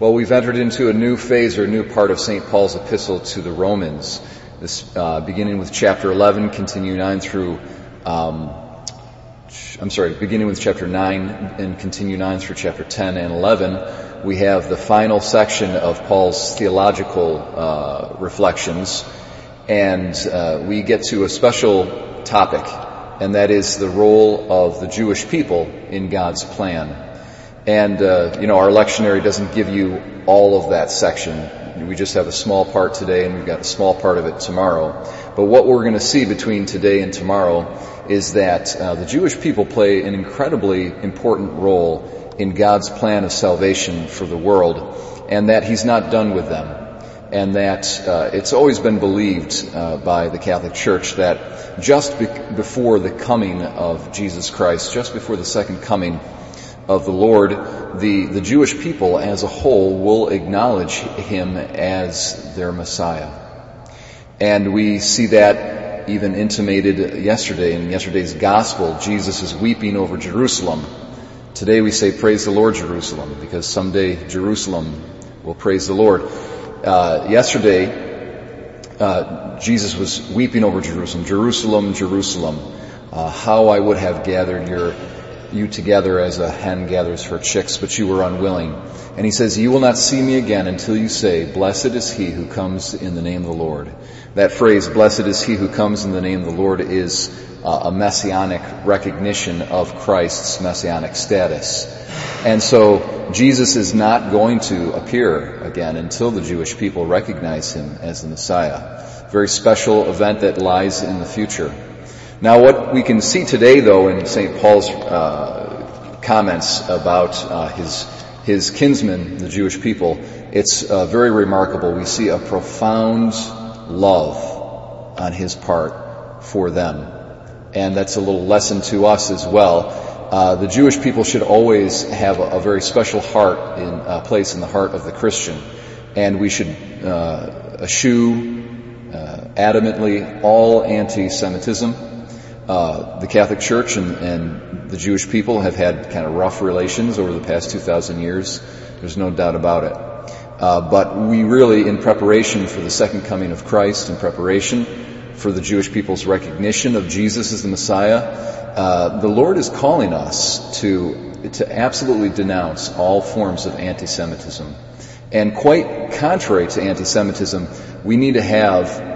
Well, we've entered into a new phase or a new part of St. Paul's epistle to the Romans. This, uh, beginning with chapter 11, continue 9 through, um, I'm sorry, beginning with chapter 9 and continue 9 through chapter 10 and 11, we have the final section of Paul's theological uh, reflections, and uh, we get to a special topic, and that is the role of the Jewish people in God's plan. And, uh, you know, our lectionary doesn't give you all of that section. We just have a small part today and we've got a small part of it tomorrow. But what we're going to see between today and tomorrow is that uh, the Jewish people play an incredibly important role in God's plan of salvation for the world and that He's not done with them. And that uh, it's always been believed uh, by the Catholic Church that just be- before the coming of Jesus Christ, just before the second coming of the Lord, the, the Jewish people as a whole will acknowledge him as their Messiah. And we see that even intimated yesterday in yesterday's gospel. Jesus is weeping over Jerusalem. Today we say, praise the Lord, Jerusalem, because someday Jerusalem will praise the Lord. Uh, yesterday, uh, Jesus was weeping over Jerusalem. Jerusalem, Jerusalem, uh, how I would have gathered your you together as a hen gathers her chicks, but you were unwilling. And he says, you will not see me again until you say, blessed is he who comes in the name of the Lord. That phrase, blessed is he who comes in the name of the Lord, is uh, a messianic recognition of Christ's messianic status. And so Jesus is not going to appear again until the Jewish people recognize him as the Messiah. Very special event that lies in the future. Now, what we can see today, though, in St. Paul's uh, comments about uh, his his kinsmen, the Jewish people, it's uh, very remarkable. We see a profound love on his part for them, and that's a little lesson to us as well. Uh, the Jewish people should always have a, a very special heart in uh, place in the heart of the Christian, and we should uh, eschew adamantly all anti-Semitism uh, the Catholic Church and, and, the Jewish people have had kind of rough relations over the past 2,000 years. There's no doubt about it. Uh, but we really, in preparation for the second coming of Christ, in preparation for the Jewish people's recognition of Jesus as the Messiah, uh, the Lord is calling us to to absolutely denounce all forms of anti-Semitism. And quite contrary to anti-Semitism, we need to have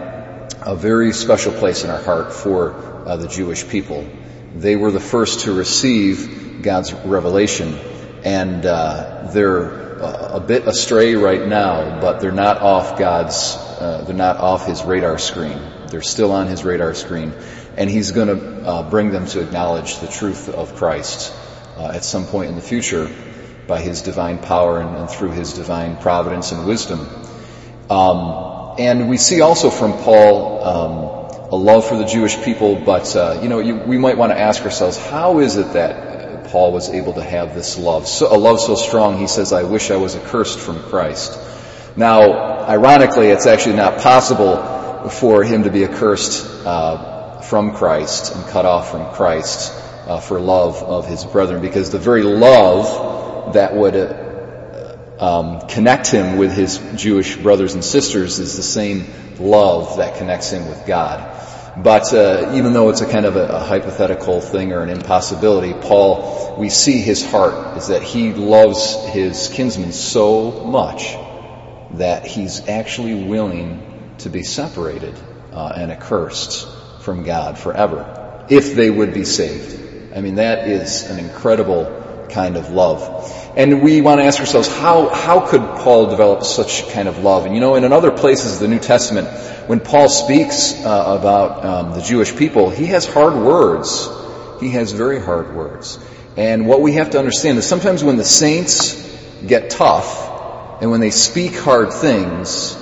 a very special place in our heart for uh, the Jewish people. They were the first to receive God's revelation, and uh, they're a bit astray right now, but they're not off God's, uh, they're not off His radar screen. They're still on His radar screen, and He's going to uh, bring them to acknowledge the truth of Christ uh, at some point in the future by His divine power and, and through His divine providence and wisdom. Um, and we see also from Paul. Um, a love for the Jewish people, but uh, you know, you, we might want to ask ourselves, how is it that Paul was able to have this love, so, a love so strong? He says, "I wish I was accursed from Christ." Now, ironically, it's actually not possible for him to be accursed uh, from Christ and cut off from Christ uh, for love of his brethren, because the very love that would uh, um, connect him with his Jewish brothers and sisters is the same love that connects him with God. But uh, even though it's a kind of a, a, hypothetical thing or an impossibility, Paul, we see his heart is that he loves his kinsmen so much that he's actually willing to be separated uh, and accursed from God forever if they would be saved. I mean, that is an incredible kind of love. And we want to ask ourselves, how, how could Paul develop such kind of love? And you know, in other places of the New Testament, when Paul speaks uh, about um, the Jewish people, he has hard words. He has very hard words. And what we have to understand is sometimes when the saints get tough and when they speak hard things,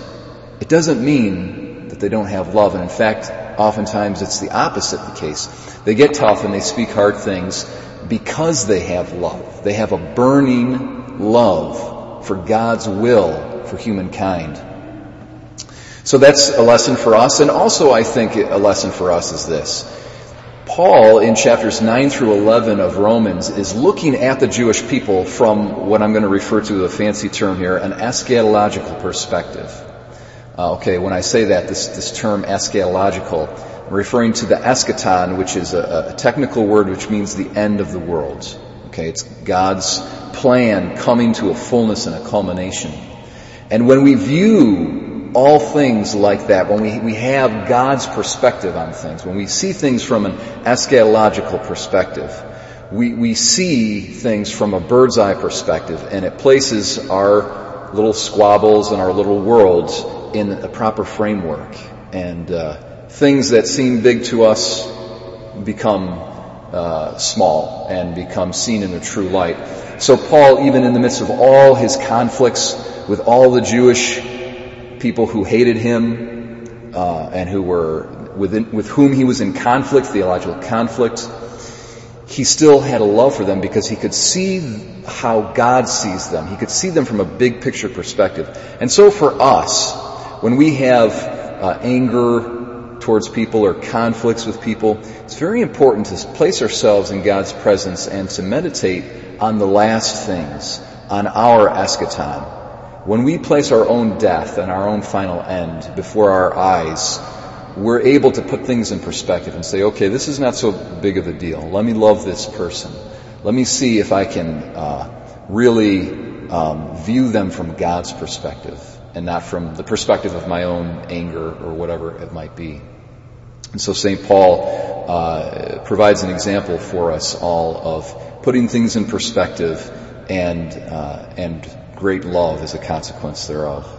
it doesn't mean that they don't have love. And in fact, oftentimes it's the opposite the case. They get tough and they speak hard things because they have love. They have a burning love for God's will for humankind. So that's a lesson for us. And also I think a lesson for us is this. Paul, in chapters 9 through 11 of Romans, is looking at the Jewish people from what I'm going to refer to a fancy term here, an eschatological perspective. Uh, okay, when I say that, this, this term eschatological, I'm referring to the eschaton, which is a, a technical word which means the end of the world. Okay, it's God's plan coming to a fullness and a culmination. And when we view all things like that, when we, we have God's perspective on things, when we see things from an eschatological perspective, we, we see things from a bird's eye perspective and it places our little squabbles and our little worlds in a proper framework. And uh, things that seem big to us become uh, small and become seen in a true light. So Paul, even in the midst of all his conflicts with all the Jewish people who hated him uh, and who were within, with whom he was in conflict, theological conflict, he still had a love for them because he could see how God sees them. He could see them from a big picture perspective. And so for us, when we have uh, anger towards people or conflicts with people, it's very important to place ourselves in God's presence and to meditate on the last things, on our eschaton. When we place our own death and our own final end before our eyes, we're able to put things in perspective and say, okay, this is not so big of a deal. Let me love this person. Let me see if I can uh, really um, view them from God's perspective and not from the perspective of my own anger or whatever it might be. And so St. Paul uh, provides an example for us all of putting things in perspective and uh, and great love as a consequence thereof.